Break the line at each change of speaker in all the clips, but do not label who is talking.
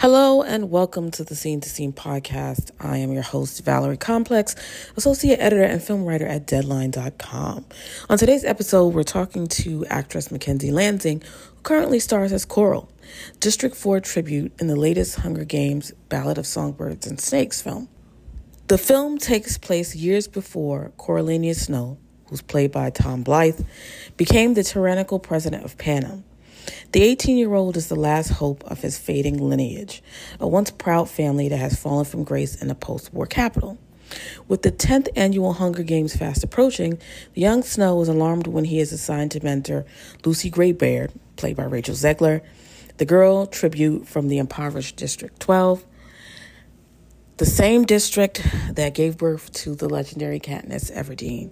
Hello and welcome to the Scene to Scene podcast. I am your host, Valerie Complex, associate editor and film writer at Deadline.com. On today's episode, we're talking to actress Mackenzie Lansing, who currently stars as Coral, District 4 tribute in the latest Hunger Games Ballad of Songbirds and Snakes film. The film takes place years before Coriolanus Snow, who's played by Tom Blyth, became the tyrannical president of Panem. The 18 year old is the last hope of his fading lineage, a once proud family that has fallen from grace in a post war Capitol. With the 10th annual Hunger Games fast approaching, the young Snow is alarmed when he is assigned to mentor Lucy Gray Baird, played by Rachel Zegler, the girl tribute from the impoverished District 12, the same district that gave birth to the legendary Katniss Everdeen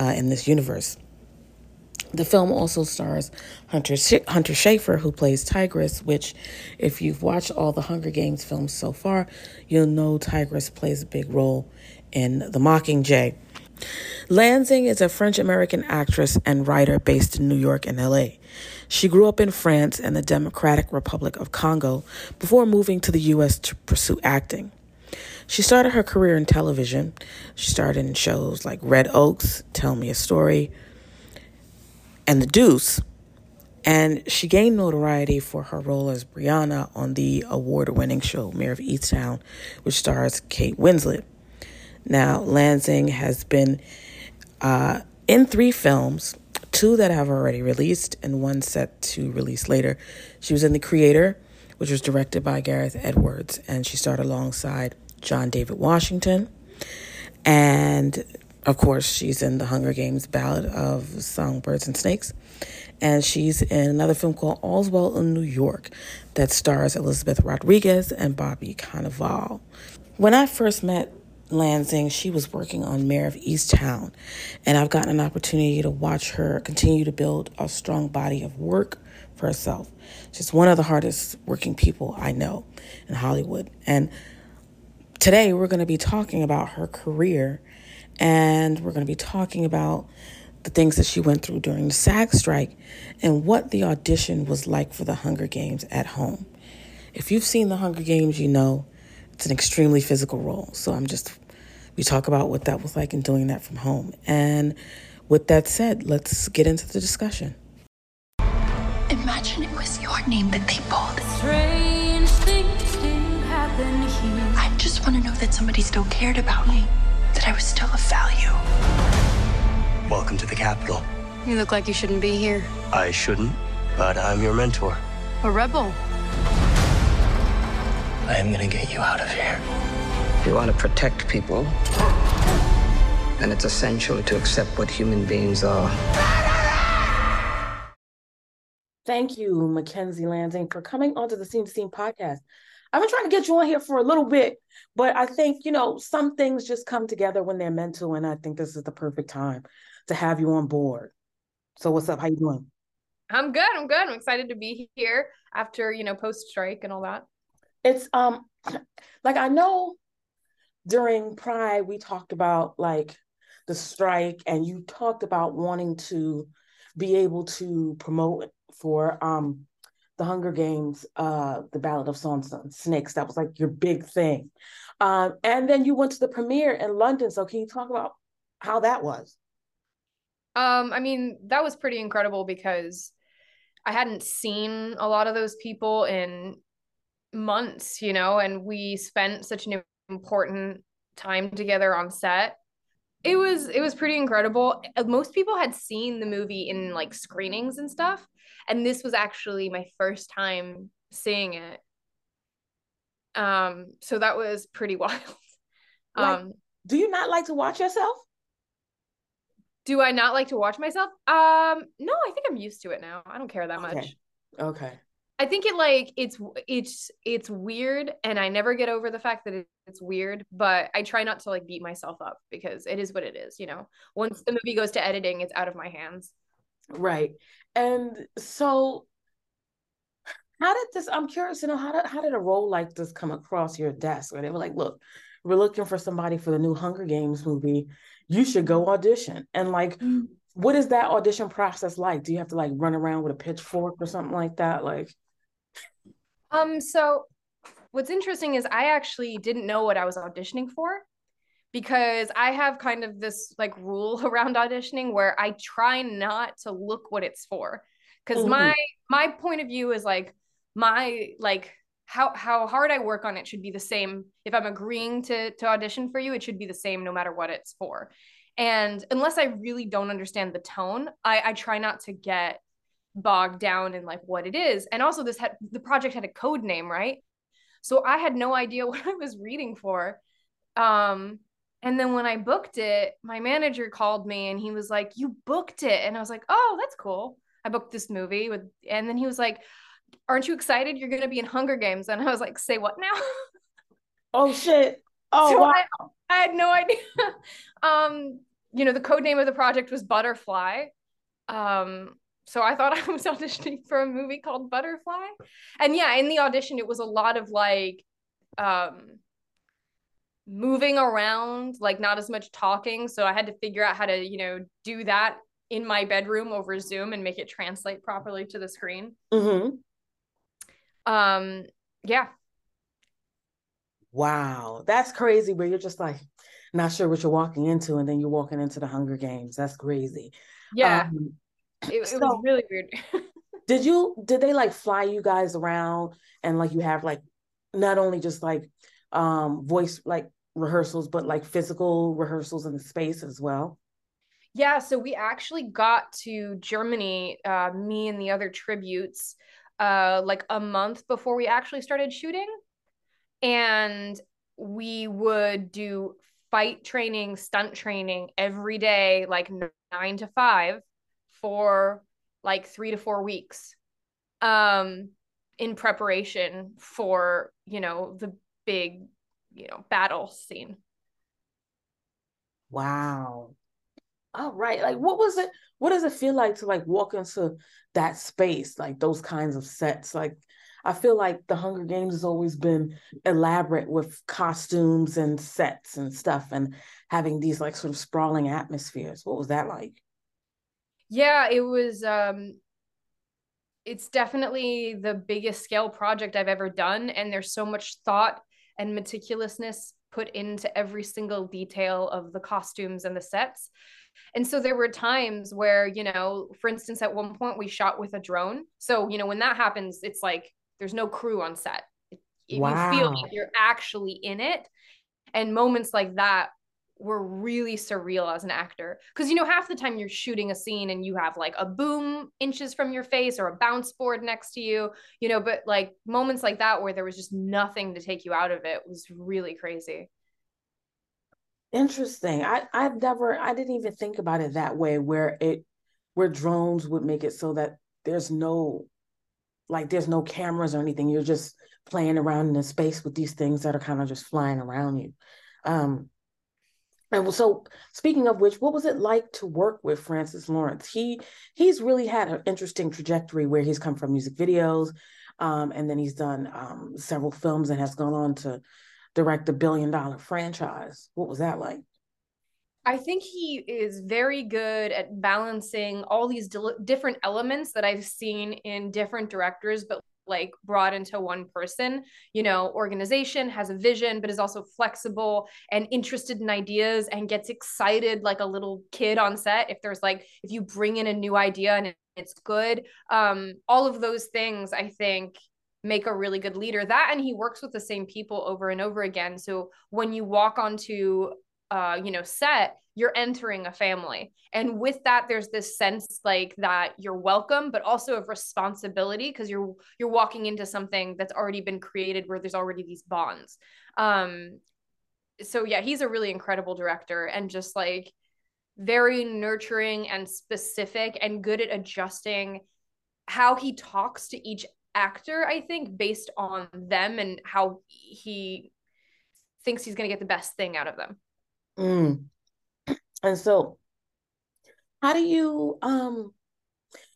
uh, in this universe. The film also stars Hunter Hunter Schafer, who plays Tigris, Which, if you've watched all the Hunger Games films so far, you'll know Tigris plays a big role in The Mockingjay. Lansing is a French American actress and writer based in New York and LA. She grew up in France and the Democratic Republic of Congo before moving to the U.S. to pursue acting. She started her career in television. She started in shows like Red Oaks, Tell Me a Story, and The Deuce. And she gained notoriety for her role as Brianna on the award winning show Mare of Easttown, which stars Kate Winslet. Now, Lansing has been uh, in three films, two that have already released, and one set to release later. She was in The Creator, which was directed by Gareth Edwards, and she starred alongside John David Washington. And of course, she's in the Hunger Games Ballad of Songbirds and Snakes. And she's in another film called All's Well in New York that stars Elizabeth Rodriguez and Bobby Cannavale. When I first met Lansing, she was working on Mare of Easttown, and I've gotten an opportunity to watch her continue to build a strong body of work for herself. She's one of the hardest working people I know in Hollywood. And today we're going to be talking about her career and we're going to be talking about the things that she went through during the SAG strike and what the audition was like for the Hunger Games at home. If you've seen the Hunger Games, you know it's an extremely physical role. So I'm just, we talk about what that was like in doing that from home. And with that said, let's get into the discussion.
Imagine it was your name that they pulled.
Strange things do happen here.
I just want to know that somebody still cared about me, that I was still of value.
Welcome to the Capitol.
You look like you shouldn't be here.
I shouldn't, but I'm your mentor.
A rebel.
I am gonna get you out of here.
If you want to protect people, then it's essential to accept what human beings are.
Thank you, Mackenzie Lansing, for coming onto the Scene to Scene podcast. I've been trying to get you on here for a little bit, but I think, you know, some things just come together when they're meant to, and I think this is the perfect time to have you on board. So what's up? How you doing?
I'm good. I'm good. I'm excited to be here after, you know, post strike and all that.
It's um like I know during Pride we talked about like the strike and you talked about wanting to be able to promote for um the Hunger Games, uh, the Ballad of Songs and Snakes. That was like your big thing. Um, and then you went to the premiere in London. So can you talk about how that was?
Um, I mean, that was pretty incredible because I hadn't seen a lot of those people in months, you know, and we spent such an important time together on set. It was it was pretty incredible. Most people had seen the movie in like screenings and stuff, and this was actually my first time seeing it. Um, so that was pretty wild.
Like,
Um,
do you not like to watch yourself?
Do I not like to watch myself? Um, no, I think I'm used to it now. I don't care that
Okay.
much.
Okay.
I think it like it's it's it's weird and I never get over the fact that it, it's weird, but I try not to like beat myself up because it is what it is, you know. Once the movie goes to editing, it's out of my hands.
Right. And so how did this I'm curious to know how did how did a role like this come across your desk where they were like, look, we're looking for somebody for the new Hunger Games movie. You should go audition. And like mm. what is that audition process like? Do you have to like run around with a pitchfork or something like that? Like
Um, so what's interesting is I actually didn't know what I was auditioning for because I have kind of this like rule around auditioning where I try not to look what it's for. Because
Mhm.
my my point of view is like my like how how hard I work on it should be the same. If I'm agreeing to to audition for you, it should be the same no matter what it's for. And unless I really don't understand the tone, I, I try not to get bogged down in like what it is. And also this had the project had a code name, right? So I had no idea what I was reading for. Um and then when I booked it, my manager called me and he was like, "You booked it." And I was like, "Oh, that's cool. I booked this movie with and then he was like, "Aren't you excited you're going to be in Hunger Games?" And I was like, "Say what now?"
Oh shit. Oh
So
wow.
I, I had no idea. um, you know, the code name of the project was Butterfly. Um, so I thought I was auditioning for a movie called Butterfly. And yeah, in the audition, it was a lot of like um moving around, like not as much talking. So I had to figure out how to, you know, do that in my bedroom over Zoom and make it translate properly to the screen.
hmm
Um, yeah.
Wow. That's crazy where you're just like not sure what you're walking into and then you're walking into the Hunger Games. That's crazy.
Yeah.
Um,
it, it
so-
was really weird.
did you did they like fly you guys around and like you have like not only just like um voice like rehearsals but like physical rehearsals in the space as well
Yeah, so we actually got to Germany, uh, me and the other tributes, uh, like a month before we actually started shooting. And we would do fight training, stunt training every day, like nine to five for like three to four weeks um, in preparation for, you know, the big, you know, battle scene.
wow. All right. Like what was it what does it feel like to like walk into that space like those kinds of sets? Like i feel like the hunger games has always been elaborate with costumes and sets and stuff and having these like sort of sprawling atmospheres. What was that like
Yeah, it was um it's definitely the biggest scale project I've ever done and there's so much thought and meticulousness put into every single detail of the costumes and the sets. And so there were times where, you know, for instance at one point we shot with a drone. So, you know, when that happens it's like there's no crew on set. wow. You feel like you're actually in it. And moments like that were really surreal as an actor because you know half the time you're shooting a scene and you have like a boom inches from your face or a bounce board next to you you know but like moments like that where there was just nothing to take you out of it was really crazy
Interesting. I I've never I didn't even think about it that way where it where drones would make it so that there's no like there's no cameras or anything. You're just playing around in the space with these things that are kind of just flying around you. Um and so speaking of which, what was it like to work with Francis Lawrence? He he's really had an interesting trajectory where he's come from music videos, um, and then he's done um, several films and has gone on to direct a billion dollar franchise. What was that like?
I think he is very good at balancing all these different elements that I've seen in different directors, but like brought into one person. You know, organization has a vision, but is also flexible and interested in ideas and gets excited like a little kid on set. If there's like, if you bring in a new idea and it's good, um, all of those things I think make a really good leader. That and he works with the same people over and over again. So when you walk onto uh, you know, set, you're entering a family. And with that, there's this sense like that you're welcome, but also of responsibility because you're you're walking into something that's already been created where there's already these bonds. Um, so yeah, he's a really incredible director and just like very nurturing and specific and good at adjusting how he talks to each actor, I think, based on them and how he thinks he's going to get the best thing out of them.
Mm. And so, how do you, um,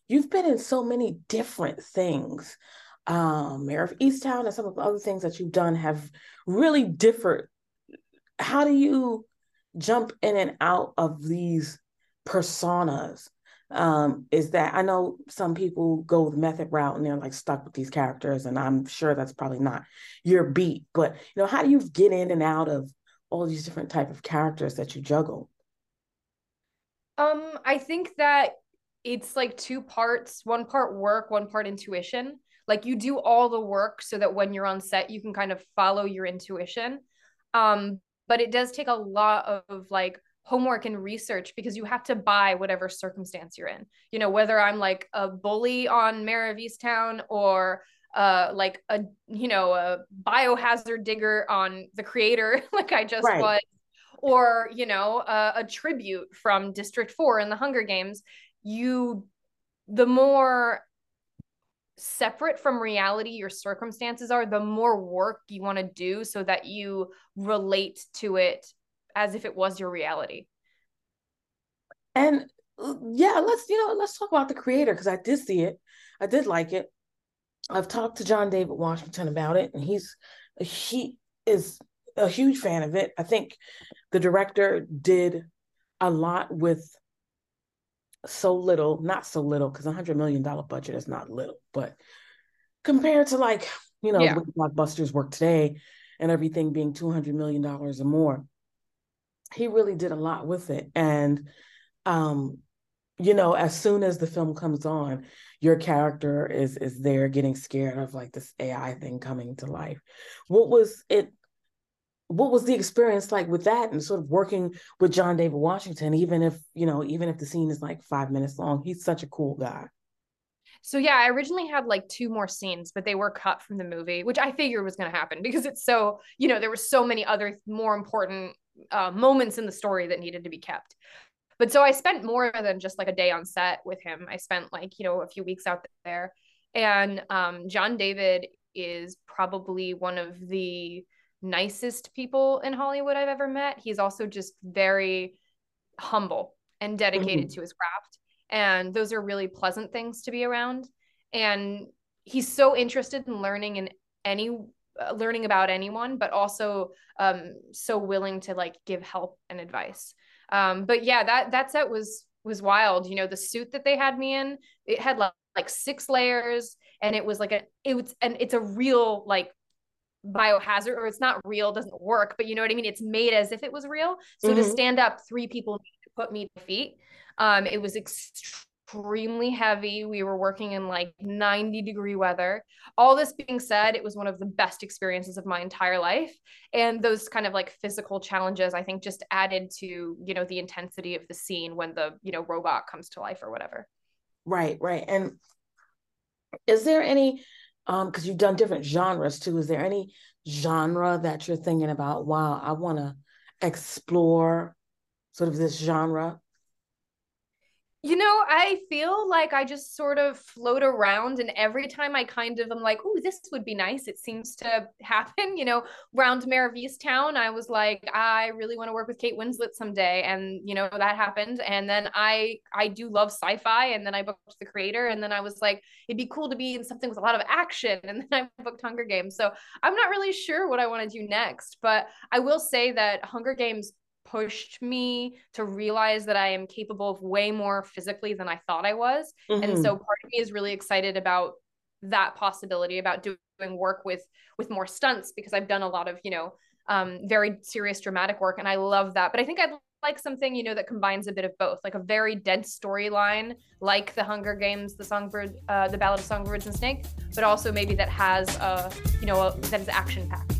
you've been in so many different things. Um, Mare of Easttown and some of the other things that you've done have really differed. How do you jump in and out of these personas um, is that I know some people go the method route and they're like stuck with these characters, and I'm sure that's probably not your beat. But you know, how do you get in and out of all these different type of characters that you juggle?
Um, I think that it's like two parts, one part work, one part intuition. Like you do all the work so that when you're on set, you can kind of follow your intuition. Um, but it does take a lot of like homework and research because you have to buy whatever circumstance you're in. You know, whether I'm like a bully on Mare of Easttown or uh like a you know a biohazard digger on the creator like I just right. was or you know a, a tribute from District 4 in the Hunger Games you the more separate from reality your circumstances are, the more work you want to do so that you relate to it as if it was your reality.
And uh, yeah, let's you know, let's talk about the creator because I did see it. I did like it. I've talked to John David Washington about it, and he's he is a huge fan of it. I think the director did a lot with so little, not so little, because a hundred million dollar budget is not little, but compared to like you know yeah. blockbusters work today and everything being two hundred million dollars or more, he really did a lot with it. And um, you know, as soon as the film comes on, your character is is there getting scared of like this AI thing coming to life. What was it what was the experience like with that and sort of working with John David Washington, even if, you know, even if the scene is like five minutes long? He's such a cool guy.
So yeah, I originally had like two more scenes, but they were cut from the movie, which I figured was going to happen because it's so, you know, there were so many other more important uh, moments in the story that needed to be kept. But so I spent more than just like a day on set with him. I spent like, you know, a few weeks out there. And um, John David is probably one of the nicest people in Hollywood I've ever met. He's also just very humble and dedicated mm-hmm. to his craft. And those are really pleasant things to be around. And he's so interested in learning in any uh, learning about anyone, but also um, so willing to like give help and advice. Um, but yeah, that that set was was wild. You know, the suit that they had me in, it had like, like six layers, and it was like a it was and it's a real like biohazard or it's not real doesn't work but you know what i mean? It's made as if it was real. So mm-hmm. to stand up three people to put me to feet. Um it was extremely heavy. We were working in like 90 degree weather. All this being said it was one of the best experiences of my entire life. And those kind of like physical challenges i think just added to you know the intensity of the scene when the you know robot comes to life or whatever.
Right right. And is there any um because you've done different genres too. Is there any genre that you're thinking about wow i want to explore sort of this genre
you know, I feel like I just sort of float around, and every time I kind of am like, "Oh, this would be nice," it seems to happen. You know, round Mare of Easttown, I was like, I really want to work with Kate Winslet someday, and you know that happened. And then I I do love sci-fi, and then I booked the creator, and then I was like, it'd be cool to be in something with a lot of action, and then I booked Hunger Games. So I'm not really sure what I want to do next, but I will say that Hunger Games pushed me to realize that I am capable of way more physically than I thought I was. Mm-hmm. And so part of me is really excited about that possibility about doing work with with more stunts because I've done a lot of, you know, um, very serious dramatic work and I love that. But I think I'd like something, you know, that combines a bit of both, like a very dense storyline, like the Hunger Games, the Songbird, uh, the Ballad of Songbirds and Snakes, but also maybe that has a, you know, a, that is action packed.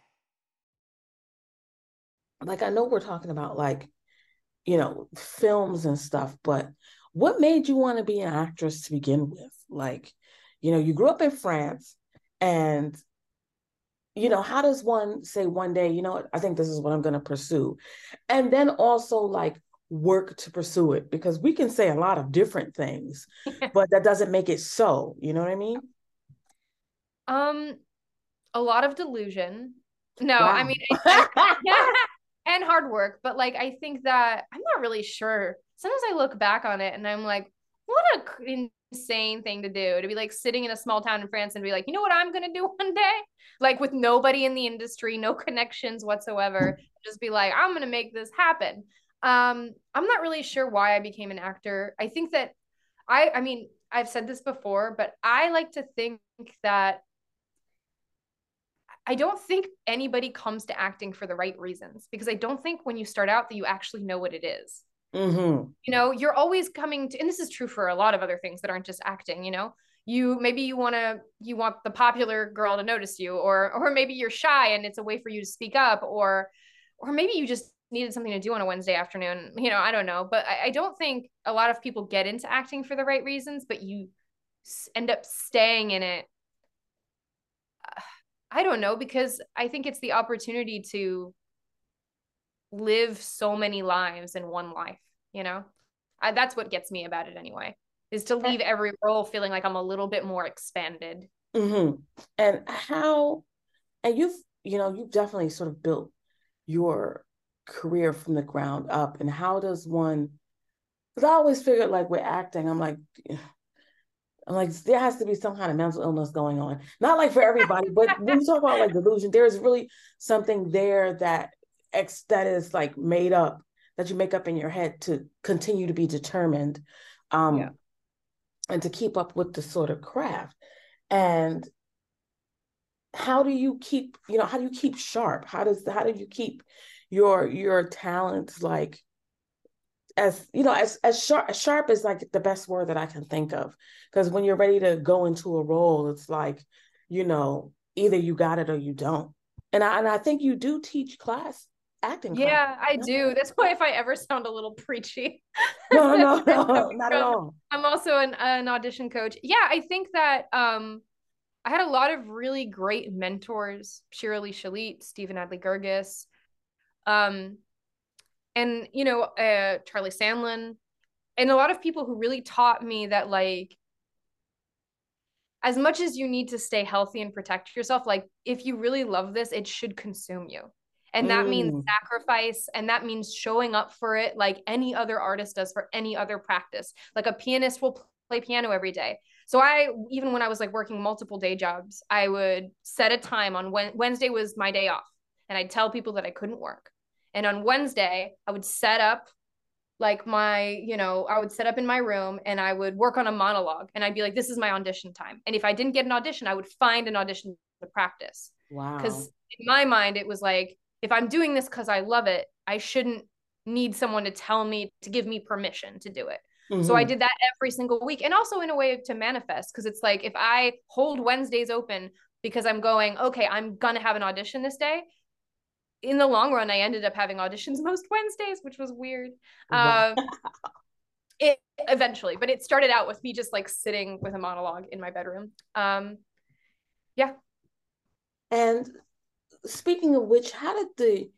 Like, I know we're talking about, like, you know, films and stuff, but what made you want to be an actress to begin with? Like, you know, you grew up in France and you know how does one say one day you know i think this is what i'm going to pursue. And then also like work to pursue it because we can say a lot of different things but that doesn't make it so you know what i mean?
Um a lot of delusion. No wow. i mean yeah, and hard work but like i think that i'm not really sure sometimes i look back on it and i'm like what a insane thing to do to be like sitting in a small town in France and be like, you know what I'm gonna do one day? Like with nobody in the industry, no connections whatsoever. Just be like, I'm gonna make this happen. Um, I'm not really sure why I became an actor. I think that I I mean, I've said this before, but I like to think that I don't think anybody comes to acting for the right reasons because I don't think when you start out that you actually know what it is.
Mm-hmm.
You know, you're always coming to, and this is true for a lot of other things that aren't just acting. You know, you maybe you want to you want the popular girl to notice you, or or maybe you're shy and it's a way for you to speak up, or or maybe you just needed something to do on a Wednesday afternoon. You know, I don't know, but I, I don't think a lot of people get into acting for the right reasons, but you end up staying in it. I don't know because I think it's the opportunity to live so many lives in one life, you know? I, that's what gets me about it anyway, is to leave every role feeling like I'm a little bit more expanded.
Mm-hmm. And how, and you've, you know, you've definitely sort of built your career from the ground up. And how does one, because I always figured like with acting, I'm like, I'm like, there has to be some kind of mental illness going on. Not like for everybody, but when you talk about like delusion, there's really something there that ex that is like made up that you make up in your head to continue to be determined um yeah. and to keep up with the sort of craft and how do you keep you know how do you keep sharp how does how do you keep your your talents like as you know as as sharp as sharp is like the best word that i can think of because when you're ready to go into a role it's like you know either you got it or you don't and i and i think you do teach class acting.
Yeah, I do. That's why if I ever sound a little preachy.
no, no, no, not at all.
I'm also an, an audition coach. Yeah, I think that um, I had a lot of really great mentors, Shirley Shalit, Stephen Adley Guirgis, um, and you know, uh, Charlie Sandlin, and a lot of people who really taught me that like as much as you need to stay healthy and protect yourself, like if you really love this, it should consume you. And that mm. means sacrifice and that means showing up for it like any other artist does for any other practice. Like a pianist will play piano every day. So I even when I was like working multiple day jobs, I would set a time on when Wednesday was my day off and I'd tell people that I couldn't work. And on Wednesday, I would set up like my, you know, I would set up in my room and I would work on a monologue and I'd be like this is my audition time. And if I didn't get an audition, I would find an audition to practice.
Wow.
Cuz in my mind it was like if I'm doing this because I love it, I shouldn't need someone to tell me to give me permission to do it. Mm-hmm. So I mm-hmm. did that every single week and also in a way to manifest because it's like if I hold Wednesdays open because I'm going, okay, I'm going to have an audition this day. In the long run, I ended up having auditions most Wednesdays, which was weird. Um, it eventually, but it started out with me just like sitting with a monologue in my bedroom. Um, yeah.
And speaking of which, how did the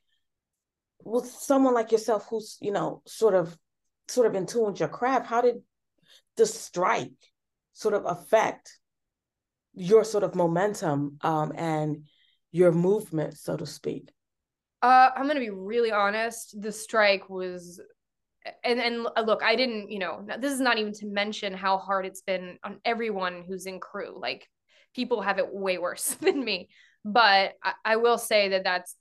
with someone like yourself who's you know sort of sort of in tune with your craft, how did the strike sort of affect your sort of momentum um, and your movement, so to speak?
Uh, I'm gonna be really honest. The strike was, and and look, I didn't, you know, this is not even to mention how hard it's been on everyone who's in crew. Like, people have it way worse than me but I, I will say that that's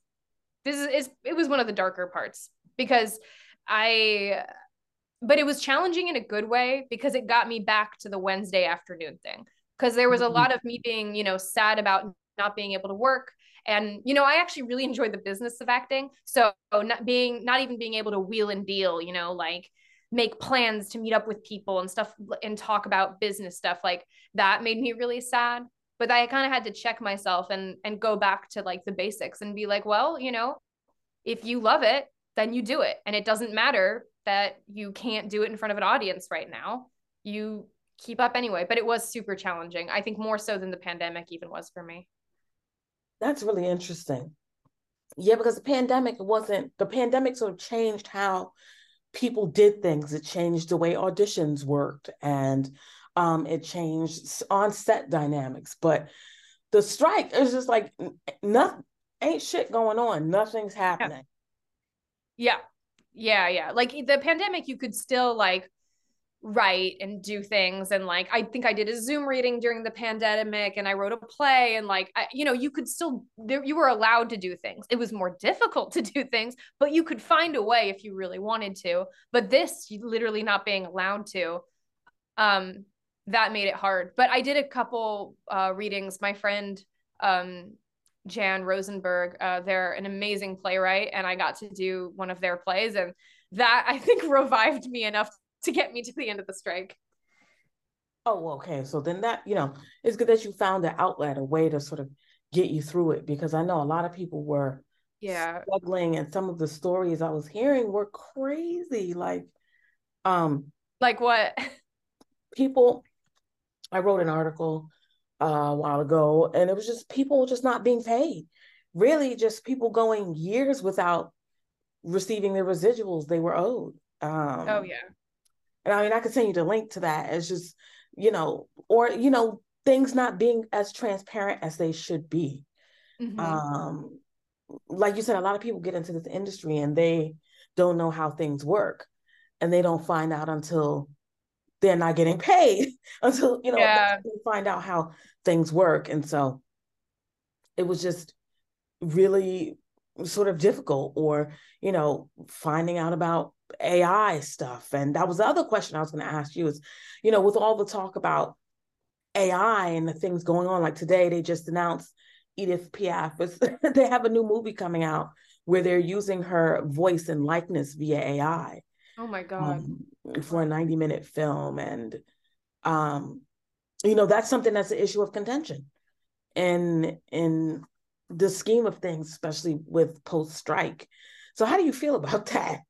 this is, is it was one of the darker parts because I but it was challenging in a good way because it got me back to the Wednesday afternoon thing. Because there was a lot of me being, you know, sad about not being able to work. And, you know, I actually really enjoyed the business of acting. So not being, not even being able to wheel and deal, you know, like make plans to meet up with people and stuff and talk about business stuff like that made me really sad. But I kind of had to check myself and and go back to like the basics and be like, well, you know, if you love it, then you do it. And it doesn't matter that you can't do it in front of an audience right now. You keep up anyway. But it was super challenging. I think more so than the pandemic even was for me.
That's really interesting. Yeah, because the pandemic wasn't the pandemic sort of changed how people did things. It changed the way auditions worked and um, it changed on set dynamics. But the strike is just like nothing ain't shit going on. Nothing's happening.
Yeah. Yeah, yeah. Like the pandemic, you could still like write and do things. And like i think i did a zoom reading during the pandemic and i wrote a play and like I, you know you could still there you were allowed to do things. It was more difficult to do things but you could find a way if you really wanted to. But this literally not being allowed to um that made it hard. But i did a couple uh readings. My friend um Jan Rosenberg. Uh, they're an amazing playwright, and I got to do one of their plays, and that I think revived me enough to get me to the end of the strike.
Oh, okay. So then that you know, it's good that you found an outlet, a way to sort of get you through it, because I know a lot of people were
yeah
struggling, and some of the stories I was hearing were crazy. Like, um,
like what?
People. I wrote an article uh, a while ago, and it was just people just not being paid. Really, just people going years without receiving the residuals they were owed. Um,
oh yeah.
And I mean, I send you link to that. It's just, you know, or you know, things not being as transparent as they should be. Mm-hmm. Um, like you said, a lot of people get into this industry and they don't know how things work, and they don't find out until they're not getting paid until you know yeah. they find out how things work and so it was just really sort of difficult or you know finding out about ai stuff and that was the other question i was going to ask you is you know with all the talk about ai and the things going on like today they just announced edith piaf they have a new movie coming out where they're using her voice and likeness via ai
Oh my god.
Um, for a 90 minute film and um you know that's something that's an issue of contention in in the scheme of things especially with post strike. So how do you feel about that?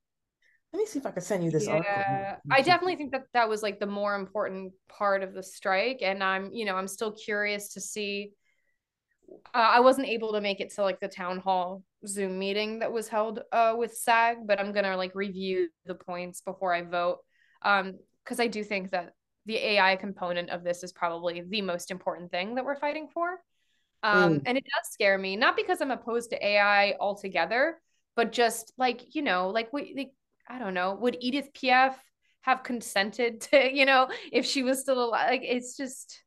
Let me see if I can send you this
yeah, article. I definitely think that that was like the more important part of the strike and I'm, you know, I'm still curious to see uh, I wasn't able to make it to like the town hall Zoom meeting that was held uh, with SAG, but I'm gonna like review the points before I vote. Um, because I do think that the AI component of this is probably the most important thing that we're fighting for. Um, mm. and it does scare me, not because I'm opposed to AI altogether, but just like, you know, like we like, I don't know, would Edith Piaf have consented to, you know, if she was still alive? Like it's just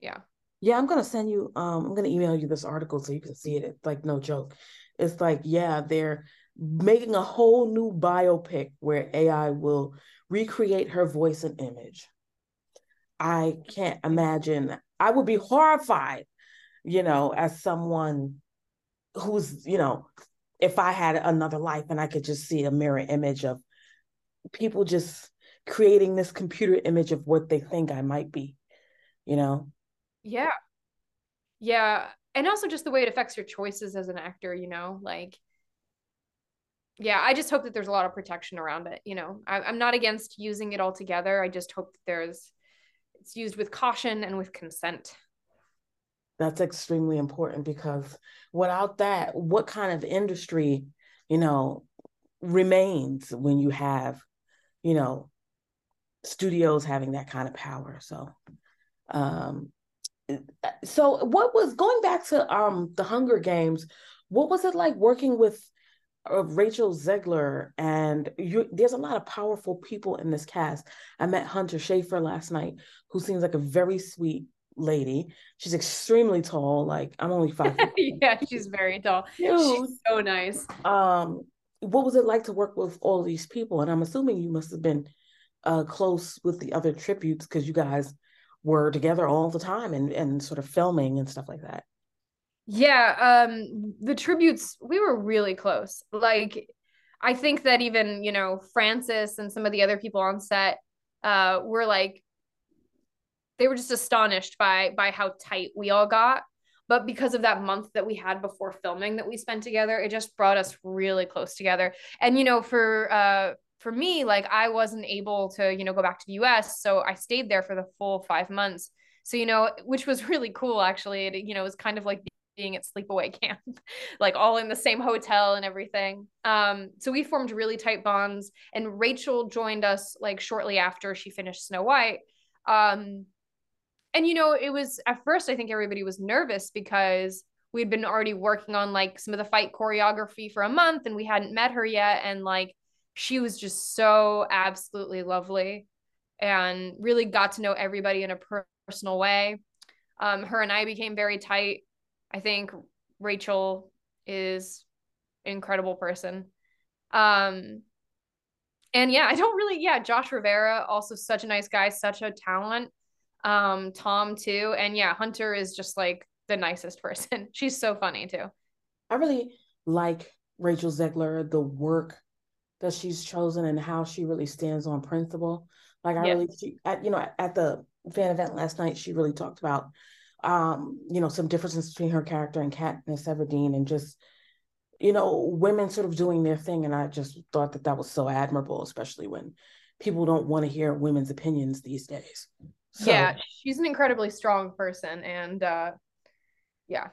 yeah.
Yeah, I'm gonna send you. Um, I'm gonna email you this article so you can see it. It's like no joke. It's like yeah, they're making a whole new biopic where AI will recreate her voice and image. I can't imagine. I would be horrified, you know, as someone who's, you know, if I had another life and I could just see a mirror image of people just creating this computer image of what they think I might be, you know.
Yeah. Yeah. And also just the way it affects your choices as an actor, you know, like, yeah, I just hope that there's a lot of protection around it. You know, I, am not against using it altogether. I just hope that there's, it's used with caution and with consent.
That's extremely important because without that, what kind of industry, you know, remains when you have, you know, studios having that kind of power. So, um, so what was going back to um the Hunger Games? What was it like working with uh, Rachel Zegler? And you, there's a lot of powerful people in this cast. I met Hunter Schafer last night, who seems like a very sweet, lady. She's extremely tall. Like I'm only five.
yeah, she's very tall. She's so nice.
Um, what was it like to work with all these people? And I'm assuming you must have been uh, close with the other tributes because you guys were together all the time and and sort of filming and stuff like that.
Yeah, um the tributes we were really close. Like I think that even, you know, Francis and some of the other people on set uh were like they were just astonished by by how tight we all got. But because of that month that we had before filming that we spent together, it just brought us really close together. And you know, for uh for me, like I wasn't able to, you know, go back to the US, so I stayed there for the full 5 months. So, you know, which was really cool actually. It, you know, it was kind of like being at sleepaway camp, like all in the same hotel and everything. Um, so we formed really tight bonds, and Rachel joined us like shortly after she finished Snow White. Um, and you know, it was at first I think everybody was nervous because we'd been already working on like some of the fight choreography for a month, and we hadn't met her yet, and like she was just so absolutely lovely, and really got to know everybody in a personal way. Um, her and I became very tight I think Rachel is an incredible person. Um, and yeah, I don't really, yeah, Josh Rivera, also such a nice guy, such a talent. Um, Tom too. And yeah, Hunter is just like the nicest person. She's so funny too.
I really like Rachel Zegler, the work that she's chosen and how she really stands on principle. Like I yeah. really, she, at, you know, at, at the fan event last night, she really talked about um, you know, some differences between her character and Katniss Everdeen and just, you know, women sort of doing their thing. And I just thought that that was so admirable, especially when people don't want to hear women's opinions these days.
So, yeah, she's an incredibly strong person. And uh, yeah,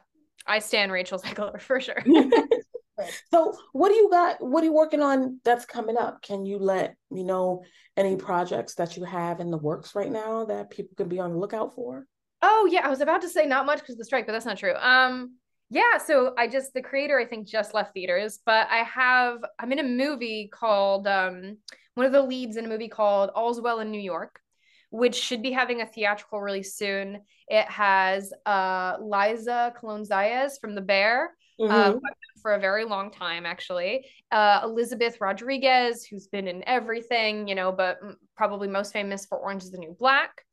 I stand Rachel Zegler for sure.
so what do you got what are you working on that's coming up can you let me know any projects that you have in the works right now that people can be on the lookout for
Oh yeah, I was about to say not much because of the strike, but that's not true. Um, yeah, so I just the creator I think just left theaters, but I have I'm in a movie called um one of the leads in a movie called All's Well in New York, which should be having a theatrical release soon. It has uh Liza Colon Zayas from The Bear. Uh, mm-hmm. Uh, for a very long time, actually. Uh, Elizabeth Rodriguez, who's been in everything, you know, but probably most famous for Orange is the New Black.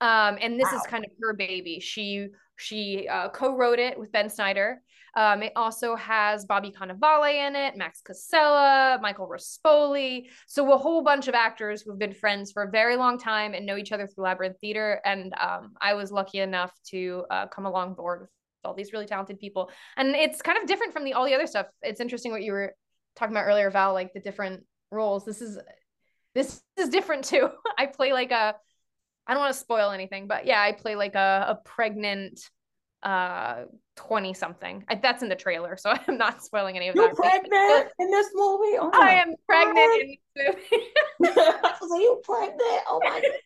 Um, and this wow. is kind of her baby. She she uh, co-wrote it with Ben Snyder. Um, it also has Bobby Cannavale in it, Max Casella, Michael Rispoli. So a whole bunch of actors who've been friends for a very long time and know each other through Labyrinth Theater. And um, I was lucky enough to uh, come along board with all these really talented people. And it's kind of different from the all the other stuff. It's interesting what you were talking about earlier, Val, like the different roles. This is this is different too. I play like a I don't want to spoil anything, but yeah, I play like a, a pregnant uh 20 something. That's in the trailer, so I'm not spoiling any of
You're
that.
pregnant in this movie?
Oh I am pregnant God. in this movie.
so you pregnant? Oh my goodness.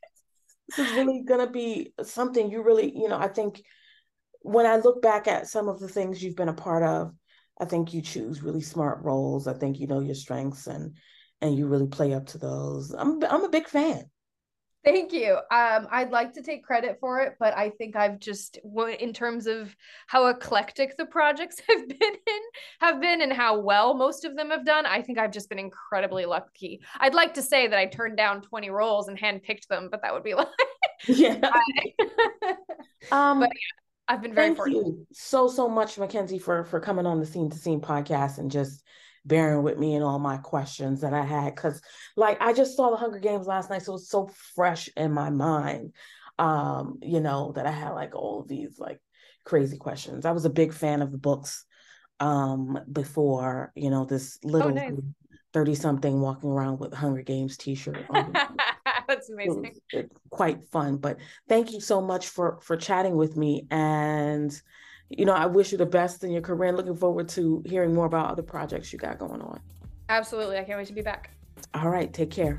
This is really gonna be something you really, you know, I think when I look back at some of the things you've been a part of, I think you choose really smart roles. I think you know your strengths and and you really play up to those. I'm I'm a big fan.
Thank you. Um, I'd like to take credit for it, but I think I've just, in terms of how eclectic the projects have been in, have been, and how well most of them have done, I think I've just been incredibly lucky. I'd like to say that I turned down twenty roles and handpicked them, but that would be like,
yeah. um,
but yeah, I've been very
thank
fortunate.
you so so much, Mackenzie, for for coming on the Scene to Scene podcast and just bearing with me and all my questions that I had. Cause like I just saw the Hunger Games last night. So it was so fresh in my mind. Um, you know, that I had like all of these like crazy questions. I was a big fan of the books um before, you know, this oh, little oh, nice. 30 something walking around with Hunger Games t-shirt
That's amazing.
It it quite fun. But thank you so much for for chatting with me and you know, I wish you the best in your career and looking forward to hearing more about other projects you got going on.
Absolutely. I can't wait to be back.
All right. Take care.